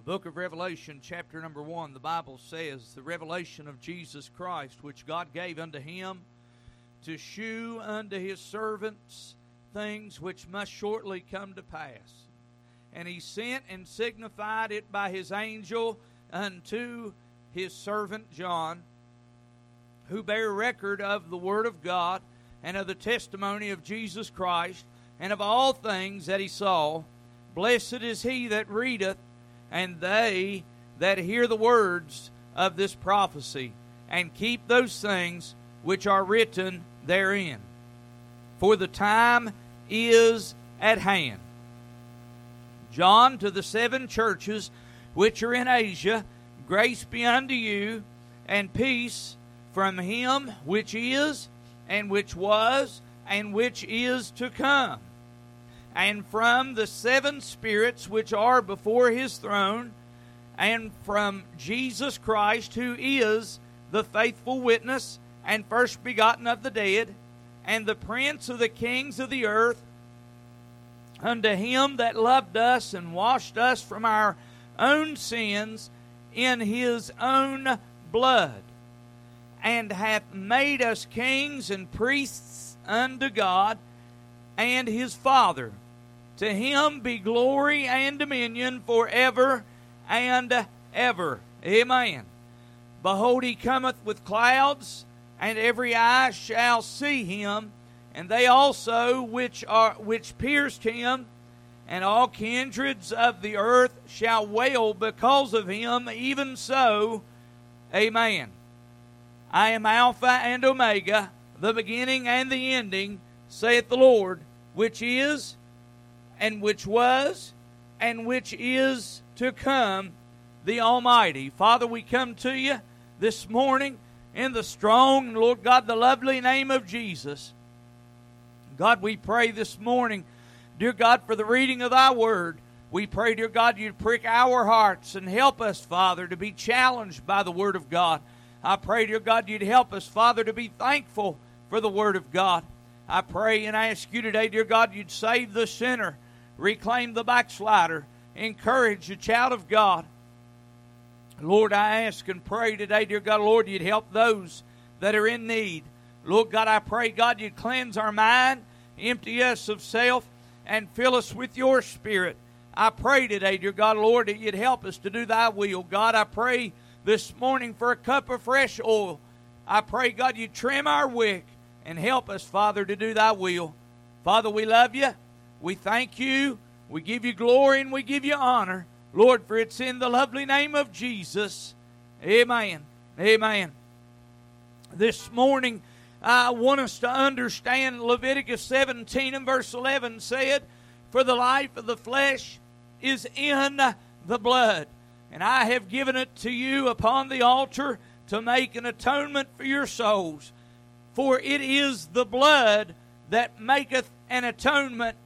The book of Revelation, chapter number 1, the Bible says, The revelation of Jesus Christ, which God gave unto him to shew unto his servants things which must shortly come to pass. And he sent and signified it by his angel unto his servant John, who bare record of the word of God and of the testimony of Jesus Christ and of all things that he saw. Blessed is he that readeth, and they that hear the words of this prophecy, and keep those things which are written therein. For the time is at hand. John to the seven churches which are in Asia, grace be unto you, and peace from him which is, and which was, and which is to come, and from the seven spirits which are before his throne, and from Jesus Christ, who is the faithful witness and first begotten of the dead, and the prince of the kings of the earth, unto him that loved us and washed us from our own sins in his own blood, and hath made us kings and priests unto God and his Father. To him be glory and dominion forever and ever. Amen. Behold, he cometh with clouds, and every eye shall see him, and they also which are which pierced him, and all kindreds of the earth shall wail because of him. Even so, Amen. I am Alpha and Omega, the beginning and the ending, saith the Lord, which is, and which was, and which is to come, the Almighty. Father, we come to you this morning in the strong, Lord God, the lovely name of Jesus. God, we pray this morning, dear God, for the reading of thy word. We pray, dear God, you'd prick our hearts and help us, Father, to be challenged by the word of God. I pray, dear God, you'd help us, Father, to be thankful for the word of God. I pray and I ask you today, dear God, you'd save the sinner, reclaim the backslider, encourage the child of God. Lord, I ask and pray today, dear God, Lord, you'd help those that are in need. Lord God, I pray, God, you'd cleanse our mind, empty us of self, and fill us with your spirit. I pray today, dear God, Lord, that you'd help us to do thy will. God, I pray this morning for a cup of fresh oil. I pray, God, you trim our wick and help us, Father, to do thy will. Father, we love you. We thank you. We give you glory and we give you honor. Lord, for it's in the lovely name of Jesus. Amen. Amen. This morning, I want us to understand Leviticus 17 and verse 11 said, For the life of the flesh is in the blood, and I have given it to you upon the altar to make an atonement for your souls. For it is the blood that maketh an atonement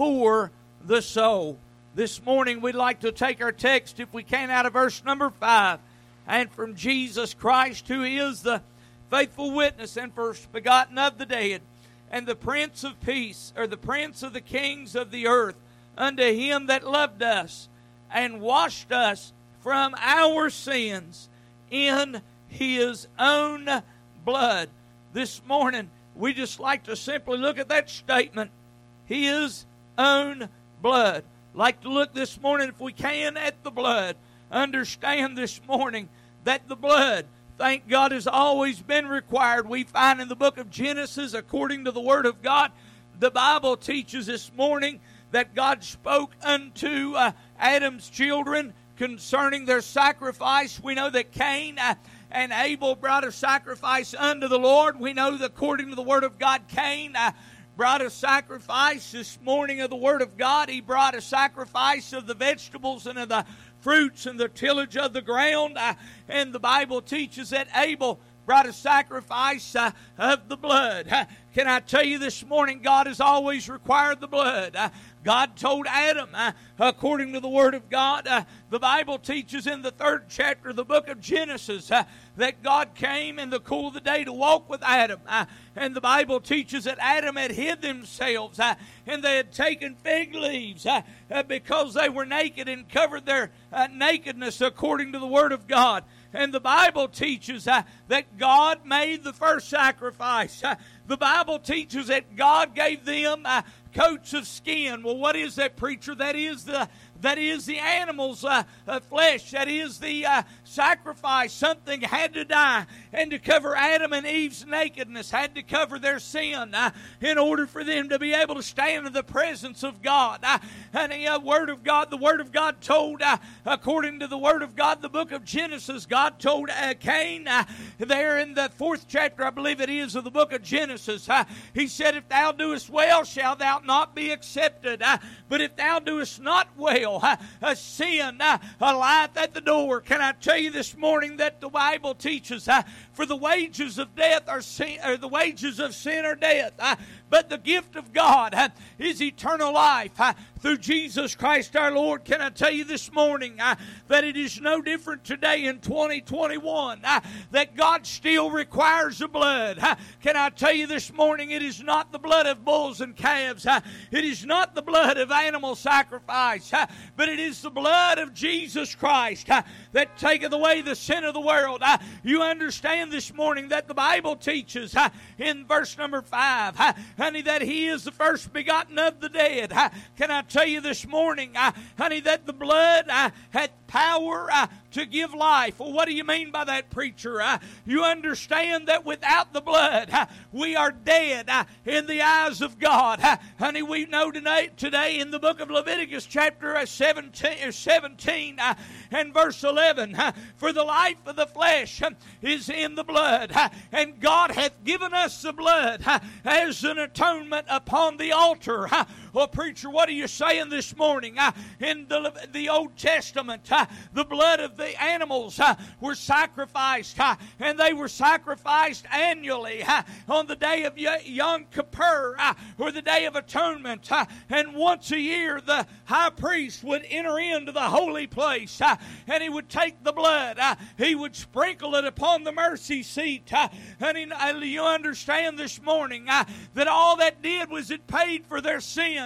for the soul. This morning we'd like to take our text, if we can, out of verse number 5. And from Jesus Christ, who is the faithful witness and first begotten of the dead, and the Prince of Peace, or the Prince of the kings of the earth, unto him that loved us and washed us from our sins in his own blood. This morning, we just like to simply look at that statement his own blood like to look this morning, if we can, at the blood. Understand this morning that the blood, thank God, has always been required. We find in the book of Genesis, according to the Word of God, the Bible teaches this morning that God spoke unto uh, Adam's children concerning their sacrifice. We know that Cain uh, and Abel brought a sacrifice unto the Lord. We know that according to the Word of God, Cain uh, brought a sacrifice this morning of the Word of God. He brought a sacrifice of the vegetables and of the fruits and the tillage of the ground. Uh, and the Bible teaches that Abel brought a sacrifice uh, of the blood. Uh, can I tell you this morning, God has always required the blood. God told Adam, uh, according to the Word of God, uh, the Bible teaches in the third chapter of the book of Genesis uh, that God came in the cool of the day to walk with Adam. Uh, and the Bible teaches that Adam had hid themselves uh, and they had taken fig leaves uh, because they were naked and covered their nakedness according to the Word of God. And the Bible teaches uh, that God made the first sacrifice. Uh, the Bible teaches that God gave them uh, coats of skin. Well, what is that, preacher? That is the that is the animal's uh, uh, flesh, that is the uh, sacrifice. Something had to die, and to cover Adam and Eve's nakedness, had to cover their sin uh, in order for them to be able to stand in the presence of God. Uh, and the uh, Word of God, the Word of God told, according to the Word of God, the book of Genesis, God told Cain there in the fourth chapter, I believe it is, of the book of Genesis, He said, If thou doest well, shalt thou not be accepted. but if thou doest not well, a sin, a life at the door. Can I tell you this morning that the Bible teaches for the wages of death are sin, or the wages of sin are death. But the gift of God is eternal life through Jesus Christ our Lord. Can I tell you this morning uh, that it is no different today in 2021 uh, that God still requires the blood? Uh, can I tell you this morning it is not the blood of bulls and calves, it is not the blood of animal sacrifice, but it is the blood of Jesus Christ that taketh away the sin of the world. you understand this morning that the Bible teaches in verse number 5 honey, that He is the first begotten of the dead. can I tell you this morning, uh, honey, that the blood uh, had power uh, to give life. Well, what do you mean by that, preacher? Uh, you understand that without the blood, uh, we are dead uh, in the eyes of God. Uh, honey, we know today, today in the book of Leviticus, chapter uh, 17, uh, 17 and verse 11, for the life of the flesh is in the blood, and God hath given us the blood as an atonement upon the altar. Well, preacher, what are you saying this morning? Ah, in the, the Old Testament, ah, the blood of the animals uh, were sacrificed, uh, and they were sacrificed annually uh, on the day of Yom Kippur or the Day of Atonement. and once a year, the high priest would enter into the holy place and he would take the blood, he would sprinkle it upon the mercy seat. and he, you understand this morning that all that did was it paid for their sin,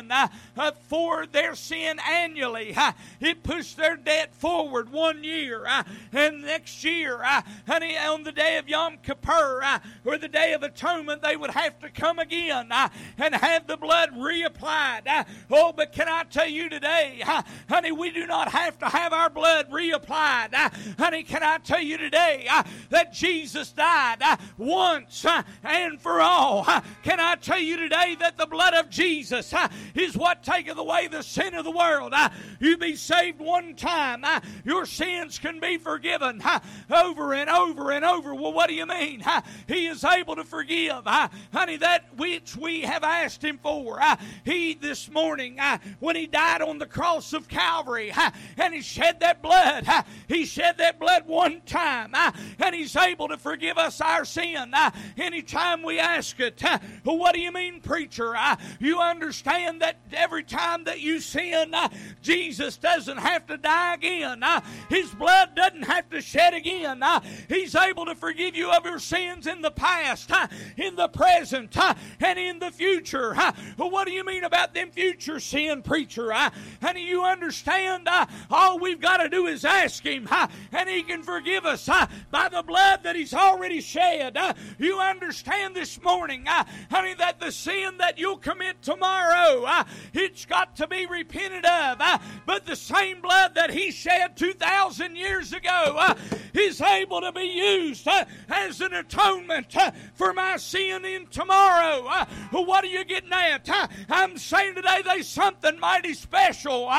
for their sin annually. it pushed their debt forward one year, uh, and next year, uh, honey, on the day of Yom Kippur uh, or the day of atonement, they would have to come again uh, and have the blood reapplied. Uh, oh, but can I tell you today, uh, honey, we do not have to have our blood reapplied. honey, can I tell you today that Jesus died once and for all? can I tell you today that the blood of Jesus is what taketh away the sin of the world? Ah, you be saved one time, ah, your sins can be forgiven ah, over and over and over. Well, what do you mean? He is able to forgive, honey, that which we have asked Him for. He, this morning, when He died on the cross of Calvary and He shed that blood, He shed that blood one time, and He's able to forgive us our sin anytime we ask it. Well, what do you mean, preacher? You understand that every time that you sin, uh, Jesus doesn't have to die again. Uh, His blood doesn't have to shed again. Uh, he's able to forgive you of your sins in the past, uh, in the present, uh, and in the future. Uh, what do you mean about them future sin, preacher? Honey, you understand? all we've got to do is ask Him, and He can forgive us by the blood that He's already shed. you understand this morning, honey, that the sin that you'll commit tomorrow, it's got to be repented of. but the same blood that He shed 2,000 2,000 years ago uh, is able to be used uh, as an atonement uh, for my sin in tomorrow. Uh, what are you getting at? I'm saying today there's something mighty special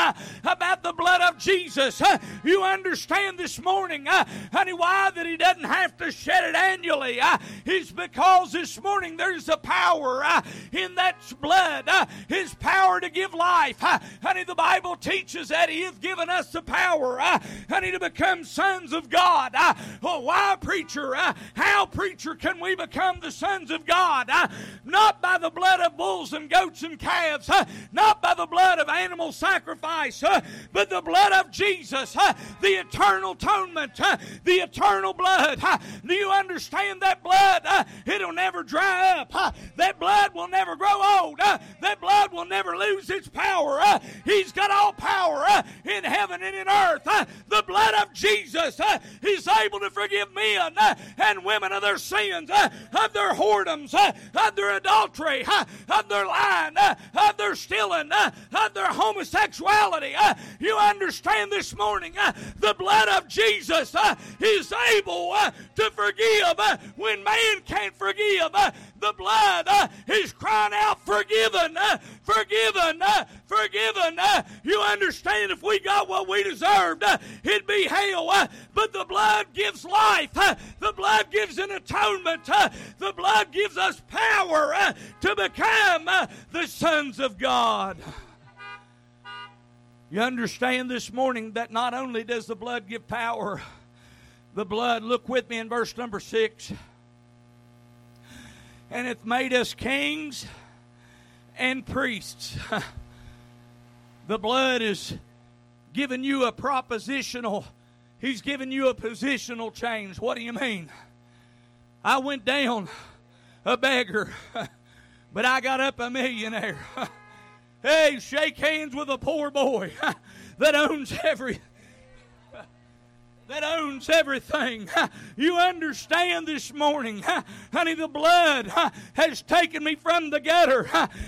about blood of Jesus. you understand this morning, honey, why that he doesn't have to shed it annually? it's because this morning there's a power in that blood, his power to give life. honey, the Bible teaches that he has given us the power, honey, to become sons of God. Oh, why, preacher? How, preacher, can we become the sons of God? Not by the blood of bulls and goats and calves, not by the blood of animal sacrifice, but the blood of Jesus, the eternal atonement, the eternal blood. Do you understand that blood? It'll never dry up. That blood will never grow old. That blood will never lose its power. He's got all power in heaven and in earth. The blood of Jesus is able to forgive men and women of their sins, of their whoredoms, of their adultery, of their lying, of their stealing, of their homosexuality. You understand this morning uh, the blood of Jesus uh, is able uh, to forgive when man can't forgive. The blood is crying out, forgiven, forgiven, forgiven. You understand if we got what we deserved, it'd be hell. But the blood gives life. The blood gives an atonement. The blood gives us power to become the sons of God. You understand this morning that not only does the blood give power, the blood, look with me in verse number six, and it made us kings and priests. the blood is giving you a propositional, he's giving you a positional change. What do you mean? I went down a beggar, but I got up a millionaire. hey, shake hands with a poor boy that owns every that owns everything. You understand this morning, honey, the blood has taken me from the gutter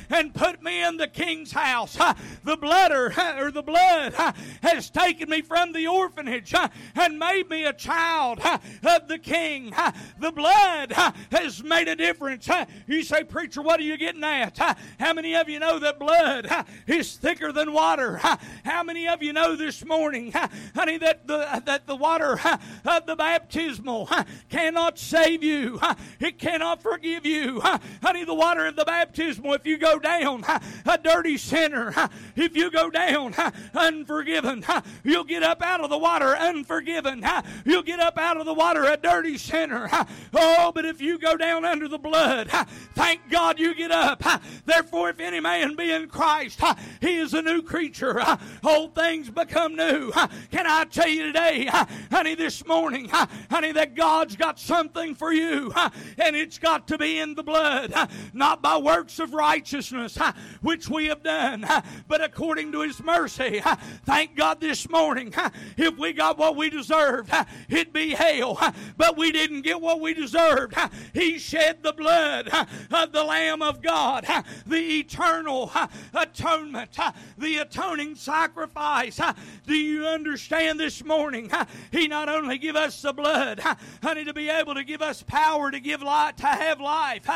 and put me in the king's house. The blood or the blood has taken me from the orphanage and made me a child of the king. The blood has made a difference. You say, preacher, what are you getting at? How many of you know that blood is thicker than water? How many of you know this morning, honey, that the that the water of uh, the baptismal cannot save you. It cannot forgive you. Honey, the water of the baptismal, if you go down a dirty sinner, if you go down unforgiven, you'll get up out of the water unforgiven. You'll get up out of the water a dirty sinner. Oh, but if you go down under the blood, thank God you get up. Therefore, if any man be in Christ, he is a new creature. Old things become new. Can I tell you today, honey, this morning, honey, that God's got something for you, and it's got to be in the blood, not by works of righteousness, which we have done, but according to His mercy. Thank God this morning, if we got what we deserved, it'd be hell, but we didn't get what we deserved. He shed the blood of the Lamb of God, the eternal atonement, the atoning sacrifice. Do you understand this morning? He not only give us the blood, honey, to be able to give us power to give life, to have life.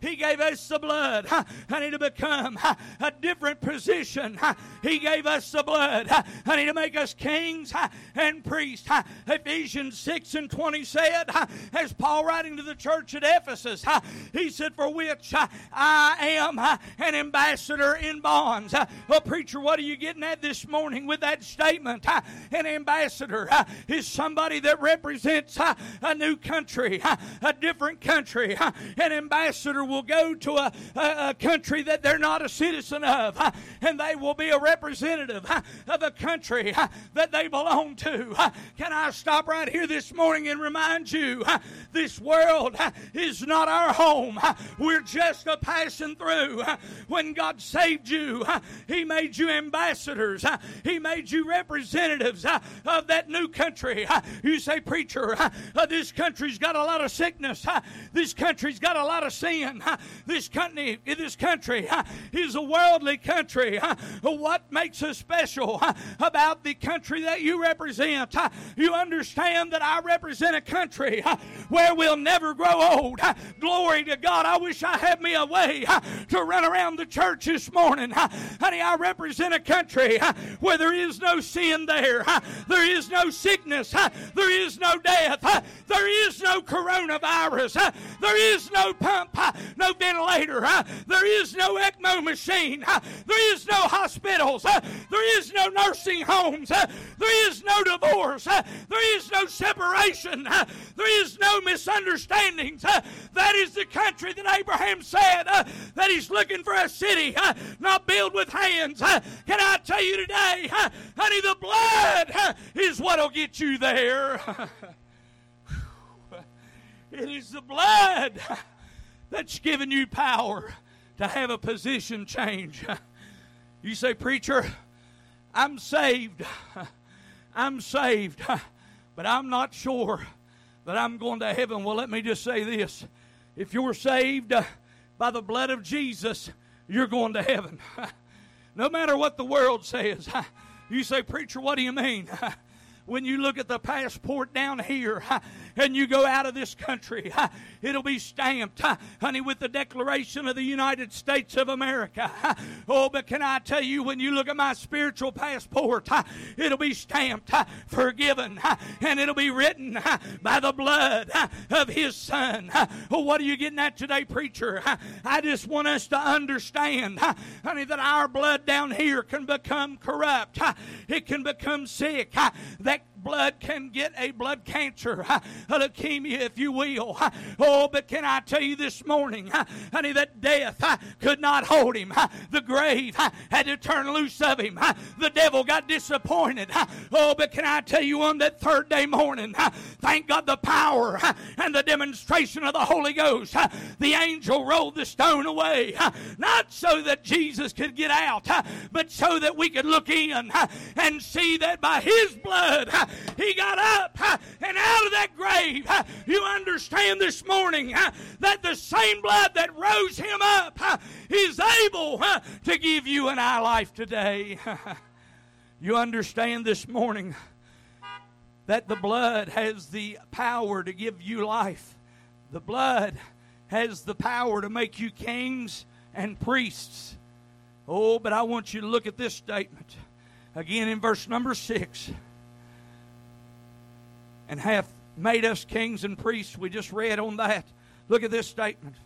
He gave us the blood, honey, to become a different position. He gave us the blood, honey, to make us kings and priests. Ephesians 6 and 20 said, as Paul writing to the church at Ephesus, he said, For which I am an ambassador in bonds. Well, preacher, what are you getting at this morning with that statement? An ambassador is somebody that represents a new country, a different country. An ambassador will go to a, a, country that they're not a citizen of, and they will be a representative of a country that they belong to. Can I stop right here this morning and remind you this world is not our home. We're just a passing through. When God saved you, He made you ambassadors, He made you representatives of that new country. You say, Preacher, uh, this country's got a lot of sickness. This country's got a lot of sin. This country, this country is a worldly country. What makes us special about the country that you represent? You understand that I represent a country where we'll never grow old. Glory to God. I wish I had me a way to run around the church this morning. Honey, I represent a country where there is no sin there. There is no sickness. There is no death. There is no coronavirus. There is no pump, no ventilator. There is no ECMO machine. There is no hospitals. There is no nursing homes. There is no divorce. There is no separation. There is no misunderstandings. That is the country that Abraham said that he's looking for a city not built with hands. Can I tell you today, honey, the blood is what'll get you there. It is the blood that's given you power to have a position change. You say, Preacher, I'm saved. I'm saved, but I'm not sure that I'm going to heaven. Well, let me just say this. If you're saved uh, by the blood of Jesus, you're going to heaven. No matter what the world says. You say, Preacher, what do you mean? When you look at the passport down here and you go out of this country, it'll be stamped, honey, with the Declaration of the United States of America. Oh, but can I tell you, when you look at my spiritual passport, it'll be stamped, forgiven, and it'll be written by the blood of His Son. Oh, what are you getting at today, preacher? I just want us to understand, honey, that our blood down here can become corrupt, it can become sick. That back blood can get a blood cancer, a leukemia, if you will. Oh, but can I tell you this morning, honey, that death could not hold him. The grave had to turn loose of him. The devil got disappointed. Oh, but can I tell you on that third day morning, thank God the power and the demonstration of the Holy Ghost, the angel rolled the stone away, not so that Jesus could get out, but so that we could look in and see that by his blood, he got up and out of that grave. You understand this morning that the same blood that rose him up is able to give you and I life today. You understand this morning that the blood has the power to give you life. The blood has the power to make you kings and priests. Oh, but I want you to look at this statement again in verse number six and hath made us kings and priests. We just read on that. Look at this statement.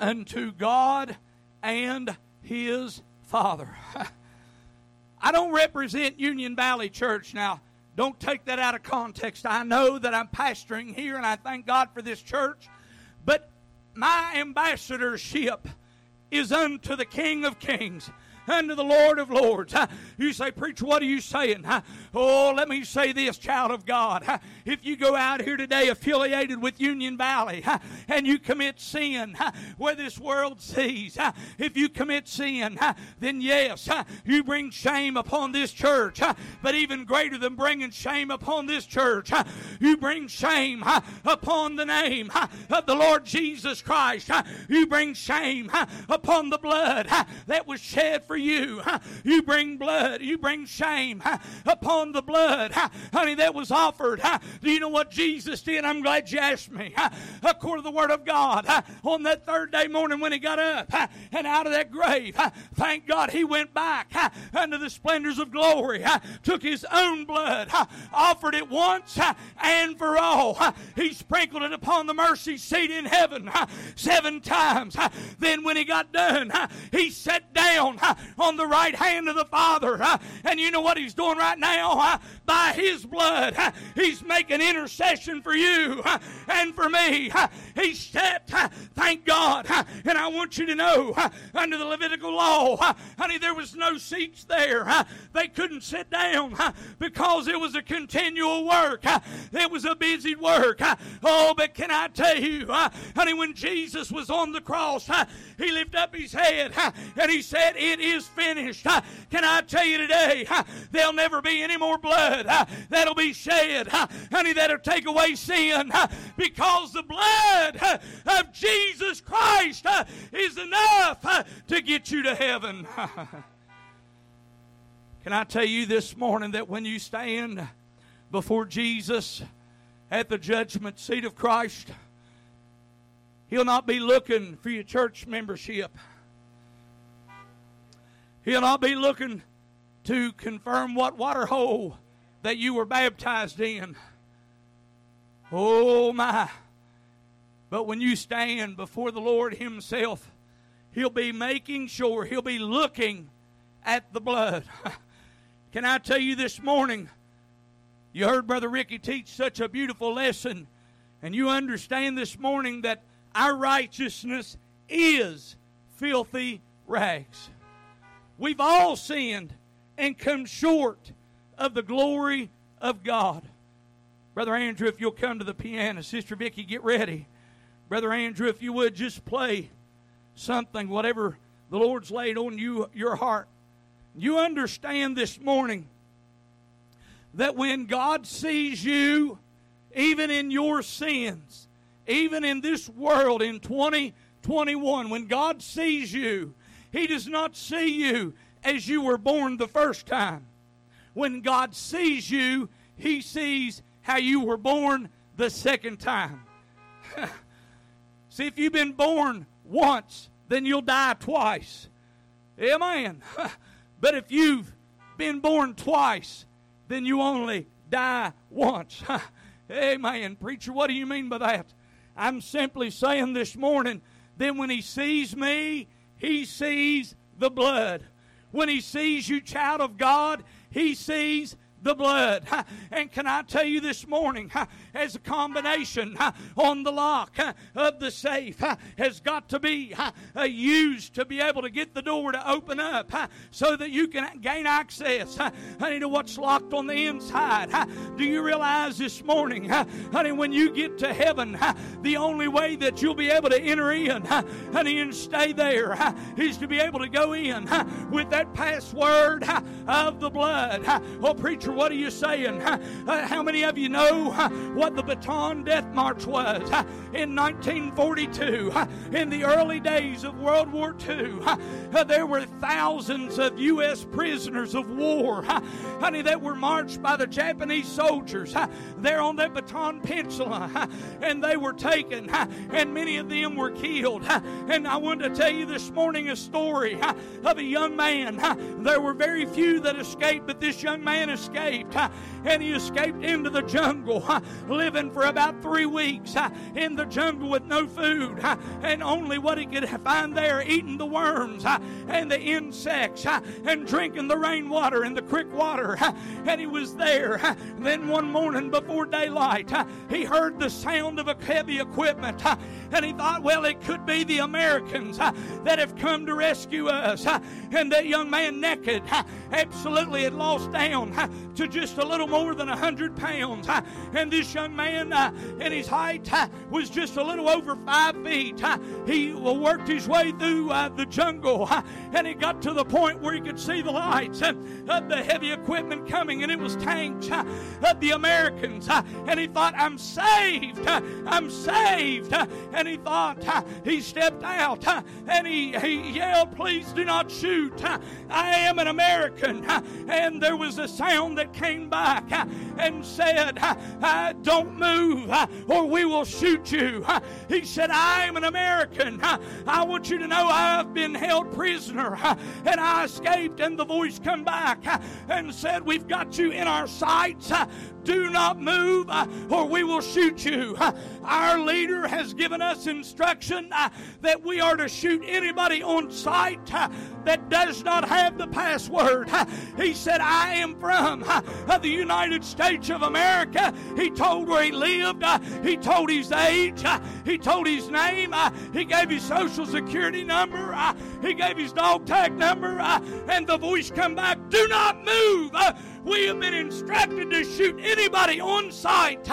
Unto God and his Father. I don't represent Union Valley Church now. Don't take that out of context. I know that I'm pastoring here and I thank God for this church. But my ambassadorship is unto the King of Kings unto the Lord of Lords. You say, Preacher, what are you saying? Oh, let me say this, child of God. If you go out here today affiliated with Union Valley and you commit sin where this world sees, if you commit sin, then yes, you bring shame upon this church. But even greater than bringing shame upon this church, you bring shame upon the name of the Lord Jesus Christ. You bring shame upon the blood that was shed for you. You bring blood, you bring shame upon the blood, honey, that was offered. Do you know what Jesus did? I'm glad you asked me. According to the Word of God, on that third day morning when he got up and out of that grave, thank God he went back under the splendors of glory, took his own blood, offered it once and for all. He sprinkled it upon the mercy seat in heaven seven times. Then when he got done, he sat down on the right hand of the Father. And you know what he's doing right now? By his blood, he's making intercession for you and for me. He set, thank God. And I want you to know, under the Levitical law, honey, there was no seats there. They couldn't sit down because it was a continual work. It was a busy work. Oh, but can I tell you, honey, when Jesus was on the cross, he lifted up his head and he said, It is finished. Can I tell you today, there'll never be any more blood that'll be shed, honey, that'll take away sin because the blood of Jesus Christ is enough to get you to heaven. Can I tell you this morning that when you stand before Jesus at the judgment seat of Christ, He'll not be looking for your church membership. He'll not be looking to confirm what water hole that you were baptized in. Oh my. But when you stand before the Lord Himself, He'll be making sure, He'll be looking at the blood. Can I tell you this morning You heard Brother Ricky teach such a beautiful lesson, and you understand this morning that our righteousness is filthy rags. We've all sinned and come short of the glory of God. Brother Andrew, if you'll come to the piano, Sister Vicky, get ready. Brother Andrew, if you would just play something, whatever the Lord's laid on you your heart. You understand this morning that when God sees you, even in your sins, even in this world in 2021, when God sees you, He does not see you as you were born the first time. When God sees you, He sees how you were born the second time. See, if you've been born once, then you'll die twice. Amen. but if you've been born twice, then you only die once. Amen. Preacher, what do you mean by that? I'm simply saying this morning, then when he sees me, he sees the blood. When he sees you, child of God, he sees the blood. And can I tell you this morning, as a combination on the lock of the safe has got to be used to be able to get the door to open up so that you can gain access, honey, to what's locked on the inside. Do you realize this morning, honey, when you get to heaven, the only way that you'll be able to enter in, honey, and stay there is to be able to go in with that password of the blood. Oh, preacher, what are you saying? Uh, how many of you know what the Bataan Death March was in 1942? In the early days of World War II, uh, there were thousands of U.S. prisoners of war, honey, that were marched by the Japanese soldiers there on that Bataan Peninsula, and they were taken, and many of them were killed. And I want to tell you this morning a story of a young man. There were very few that escaped, but this young man escaped, and he escaped into the jungle, living for about three weeks in the jungle with no food and only what he could find there, eating the worms and the insects and drinking the rainwater and the creek water. And he was there. Then one morning before daylight, he heard the sound of a heavy equipment and he thought, well, it could be the Americans that have come to rescue us. And that young man, naked, absolutely had lost down to just a little more than 100 pounds. And this young man, uh, in his height, uh, was just a little over five feet. He worked his way through uh, the jungle and he got to the point where he could see the lights of the heavy equipment coming, and it was tanks of the Americans. And he thought, I'm saved. I'm saved. And he thought, he stepped out and he, he yelled, Please do not shoot. I am an American. And there was a sound that came back uh, and said, uh, uh, Don't move or we will shoot you. He said, I am an American. I want you to know I've been held prisoner and I escaped. And the voice come back and said, We've got you in our sights. Do not move uh, or we will shoot you. Uh, our leader has given us instruction uh, that we are to shoot anybody on sight that does not have the password. He said, I am from the United States of America. He told where he lived, he told his age, he told his name, he gave his social security number, he gave his dog tag number, and the voice come back, Do not move. We have been instructed to shoot anybody on sight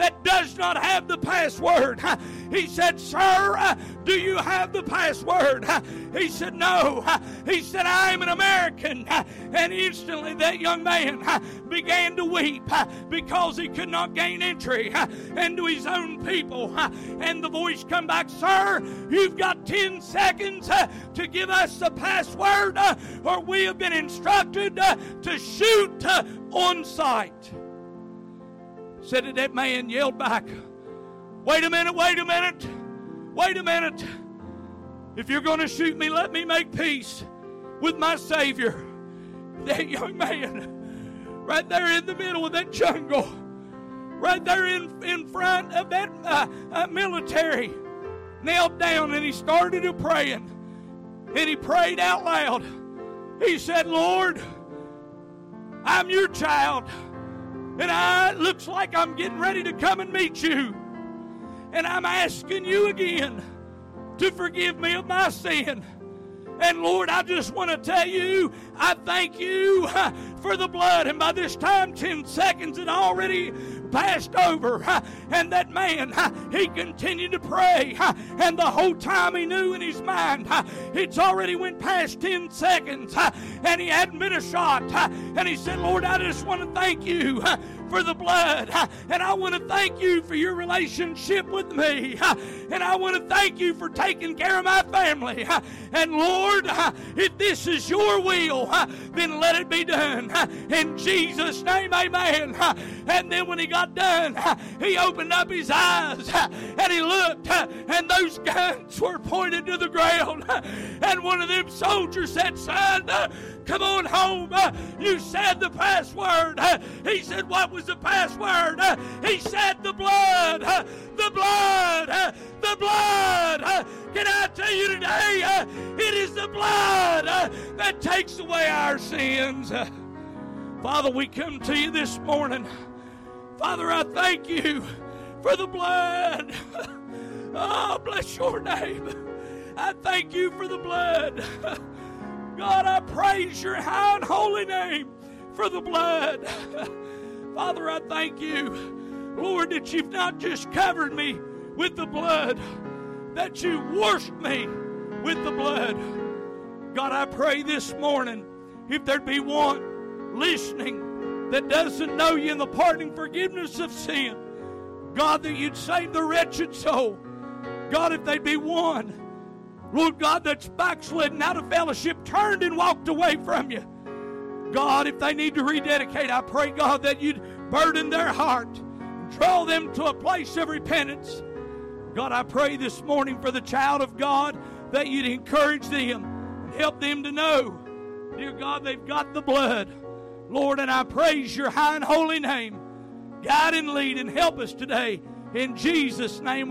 that does not have the password. He said, Sir, uh, do you have the password? He said, No. He said, I'm an American. And instantly that young man began to weep because he could not gain entry into his own people. And the voice come back, Sir, you've got 10 seconds to give us the password, or we have been instructed to shoot on sight said that that man yelled back, Wait a minute, wait a minute, wait a minute. If you're going to shoot me, let me make peace with my Savior. That young man, right there in the middle of that jungle, right there in, in front of that uh, uh, military, knelt down and he started to praying. And he prayed out loud. He said, Lord, I'm your child. And I it looks like I'm getting ready to come and meet you. And I'm asking you again to forgive me of my sin. And Lord, I just want to tell you, I thank you for the blood. And by this time, 10 seconds had already passed over. And that man, he continued to pray. And the whole time he knew in his mind, it's already went past 10 seconds. And he hadn't been a shot. And he said, Lord, I just want to thank you for the blood. And I want to thank you for your relationship with me. And I want to thank you for taking care of my family. And Lord, if this is your will, then let it be done. In Jesus' name, amen. And then when he got done, he opened up his eyes and he looked, and those guns were pointed to the ground. And one of them soldiers said, Son, come on home. Uh, you said the password. Uh, he said, What was the password? Uh, he said, The blood. The blood. The blood. Can I tell you today, it is the blood that takes away our sins. Father, we come to you this morning. Father, I thank you for the blood. Oh, bless your name. I thank you for the blood. God, I praise your high and holy name for the blood. Father, I thank you, Lord, that you've not just covered me with the blood, that you washed me with the blood. God, I pray this morning if there'd be one listening that doesn't know you in the pardoning forgiveness of sin, God, that you'd save the wretched soul. God, if they'd be one, Lord God, that's backslidden out of fellowship, turned and walked away from you. God, if they need to rededicate, I pray, God, that you'd burden their heart, draw them to a place of repentance. God, I pray this morning for the child of God that you'd encourage them and help them to know, dear God, they've got the blood. Lord, and I praise your high and holy name. Guide and lead and help us today. In Jesus' name.